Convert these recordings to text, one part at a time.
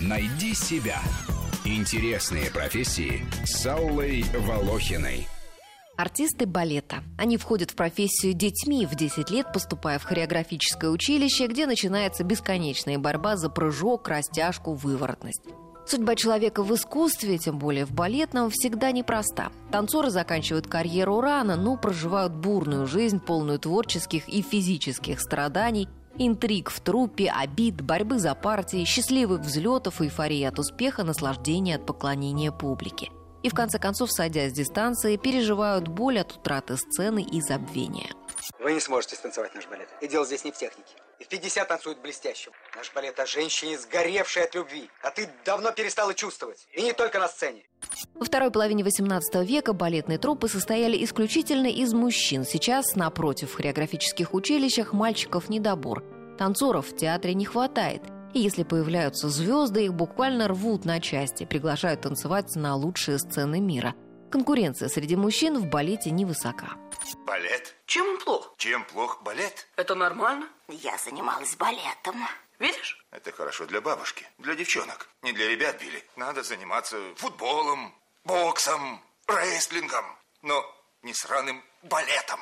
Найди себя. Интересные профессии с Аллой Волохиной. Артисты балета. Они входят в профессию детьми в 10 лет, поступая в хореографическое училище, где начинается бесконечная борьба за прыжок, растяжку, выворотность. Судьба человека в искусстве, тем более в балетном, всегда непроста. Танцоры заканчивают карьеру рано, но проживают бурную жизнь, полную творческих и физических страданий, интриг в труппе, обид, борьбы за партии, счастливых взлетов, эйфории от успеха, наслаждения от поклонения публике – и в конце концов, сойдя с дистанции, переживают боль от утраты сцены и забвения. Вы не сможете станцевать наш балет. И дело здесь не в технике. И в 50 танцуют блестяще. Наш балет о женщине, сгоревшей от любви. А ты давно перестала чувствовать. И не только на сцене. Во второй половине XVIII века балетные труппы состояли исключительно из мужчин. Сейчас, напротив, в хореографических училищах мальчиков недобор. Танцоров в театре не хватает – и если появляются звезды, их буквально рвут на части, приглашают танцевать на лучшие сцены мира. Конкуренция среди мужчин в балете невысока. Балет? Чем он плох? Чем плох балет? Это нормально. Я занималась балетом. Видишь? Это хорошо для бабушки, для девчонок. Не для ребят били. Надо заниматься футболом, боксом, рестлингом. Но не сраным балетом.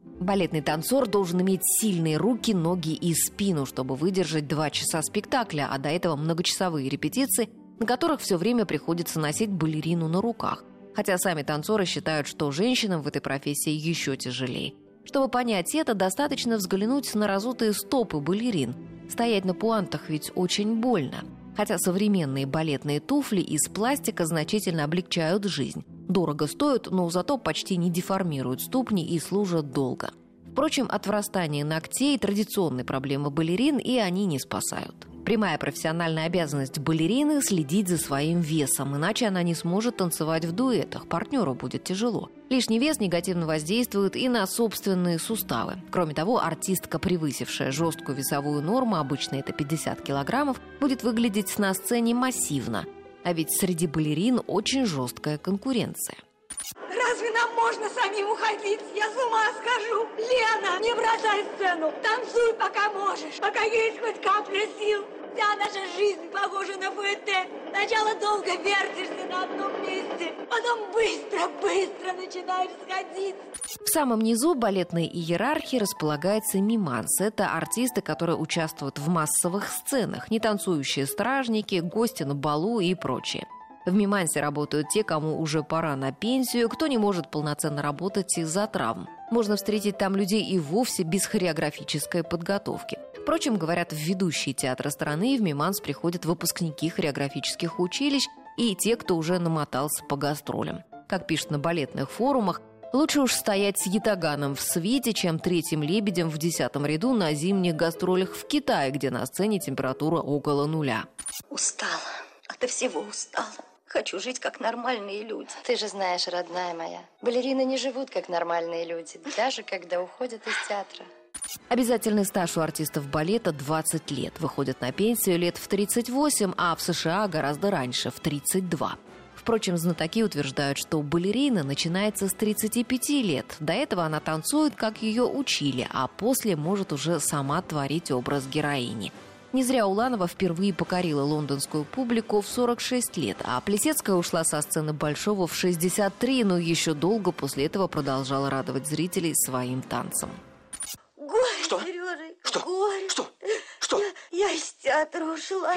Балетный танцор должен иметь сильные руки, ноги и спину, чтобы выдержать два часа спектакля, а до этого многочасовые репетиции, на которых все время приходится носить балерину на руках. Хотя сами танцоры считают, что женщинам в этой профессии еще тяжелее. Чтобы понять это, достаточно взглянуть на разутые стопы балерин. Стоять на пуантах ведь очень больно. Хотя современные балетные туфли из пластика значительно облегчают жизнь. Дорого стоят, но зато почти не деформируют ступни и служат долго. Впрочем, от врастания ногтей традиционной проблемы балерин и они не спасают. Прямая профессиональная обязанность балерины – следить за своим весом, иначе она не сможет танцевать в дуэтах, партнеру будет тяжело. Лишний вес негативно воздействует и на собственные суставы. Кроме того, артистка, превысившая жесткую весовую норму, обычно это 50 килограммов, будет выглядеть на сцене массивно. А ведь среди балерин очень жесткая конкуренция. Разве нам можно самим уходить? Я с ума схожу. Лена, не бросай сцену. Танцуй, пока можешь, пока есть хоть капля сил. Сначала долго вертишься на одном месте, потом быстро-быстро начинаешь сходить. В самом низу балетной иерархии располагается миманс. Это артисты, которые участвуют в массовых сценах, не танцующие стражники, гости на балу и прочее. В Мимансе работают те, кому уже пора на пенсию, кто не может полноценно работать из-за травм. Можно встретить там людей и вовсе без хореографической подготовки. Впрочем, говорят, в ведущие театры страны в Миманс приходят выпускники хореографических училищ и те, кто уже намотался по гастролям. Как пишут на балетных форумах, лучше уж стоять с ятаганом в свете, чем третьим лебедем в десятом ряду на зимних гастролях в Китае, где на сцене температура около нуля. Устала. От всего устала. Хочу жить, как нормальные люди. Ты же знаешь, родная моя, балерины не живут, как нормальные люди, даже когда уходят из театра. Обязательный стаж у артистов балета 20 лет. Выходят на пенсию лет в 38, а в США гораздо раньше, в 32. Впрочем, знатоки утверждают, что балерина начинается с 35 лет. До этого она танцует, как ее учили, а после может уже сама творить образ героини. Не зря Уланова впервые покорила лондонскую публику в 46 лет, а Плесецкая ушла со сцены Большого в 63, но еще долго после этого продолжала радовать зрителей своим танцем. Что? Горе. Что? Что? Я, я из театра ушла.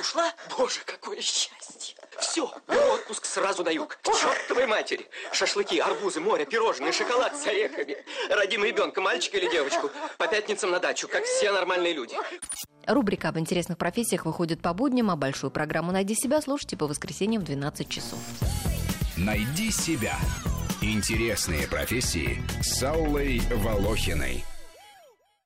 Ушла? Боже, какое счастье. Все, отпуск сразу на юг. К чертовой матери. Шашлыки, арбузы, море, пирожные, шоколад с орехами. Родим ребенка, мальчика или девочку. По пятницам на дачу, как все нормальные люди. Рубрика об интересных профессиях выходит по будням, а большую программу «Найди себя» слушайте по воскресеньям в 12 часов. Найди себя. Интересные профессии с Аллой Волохиной.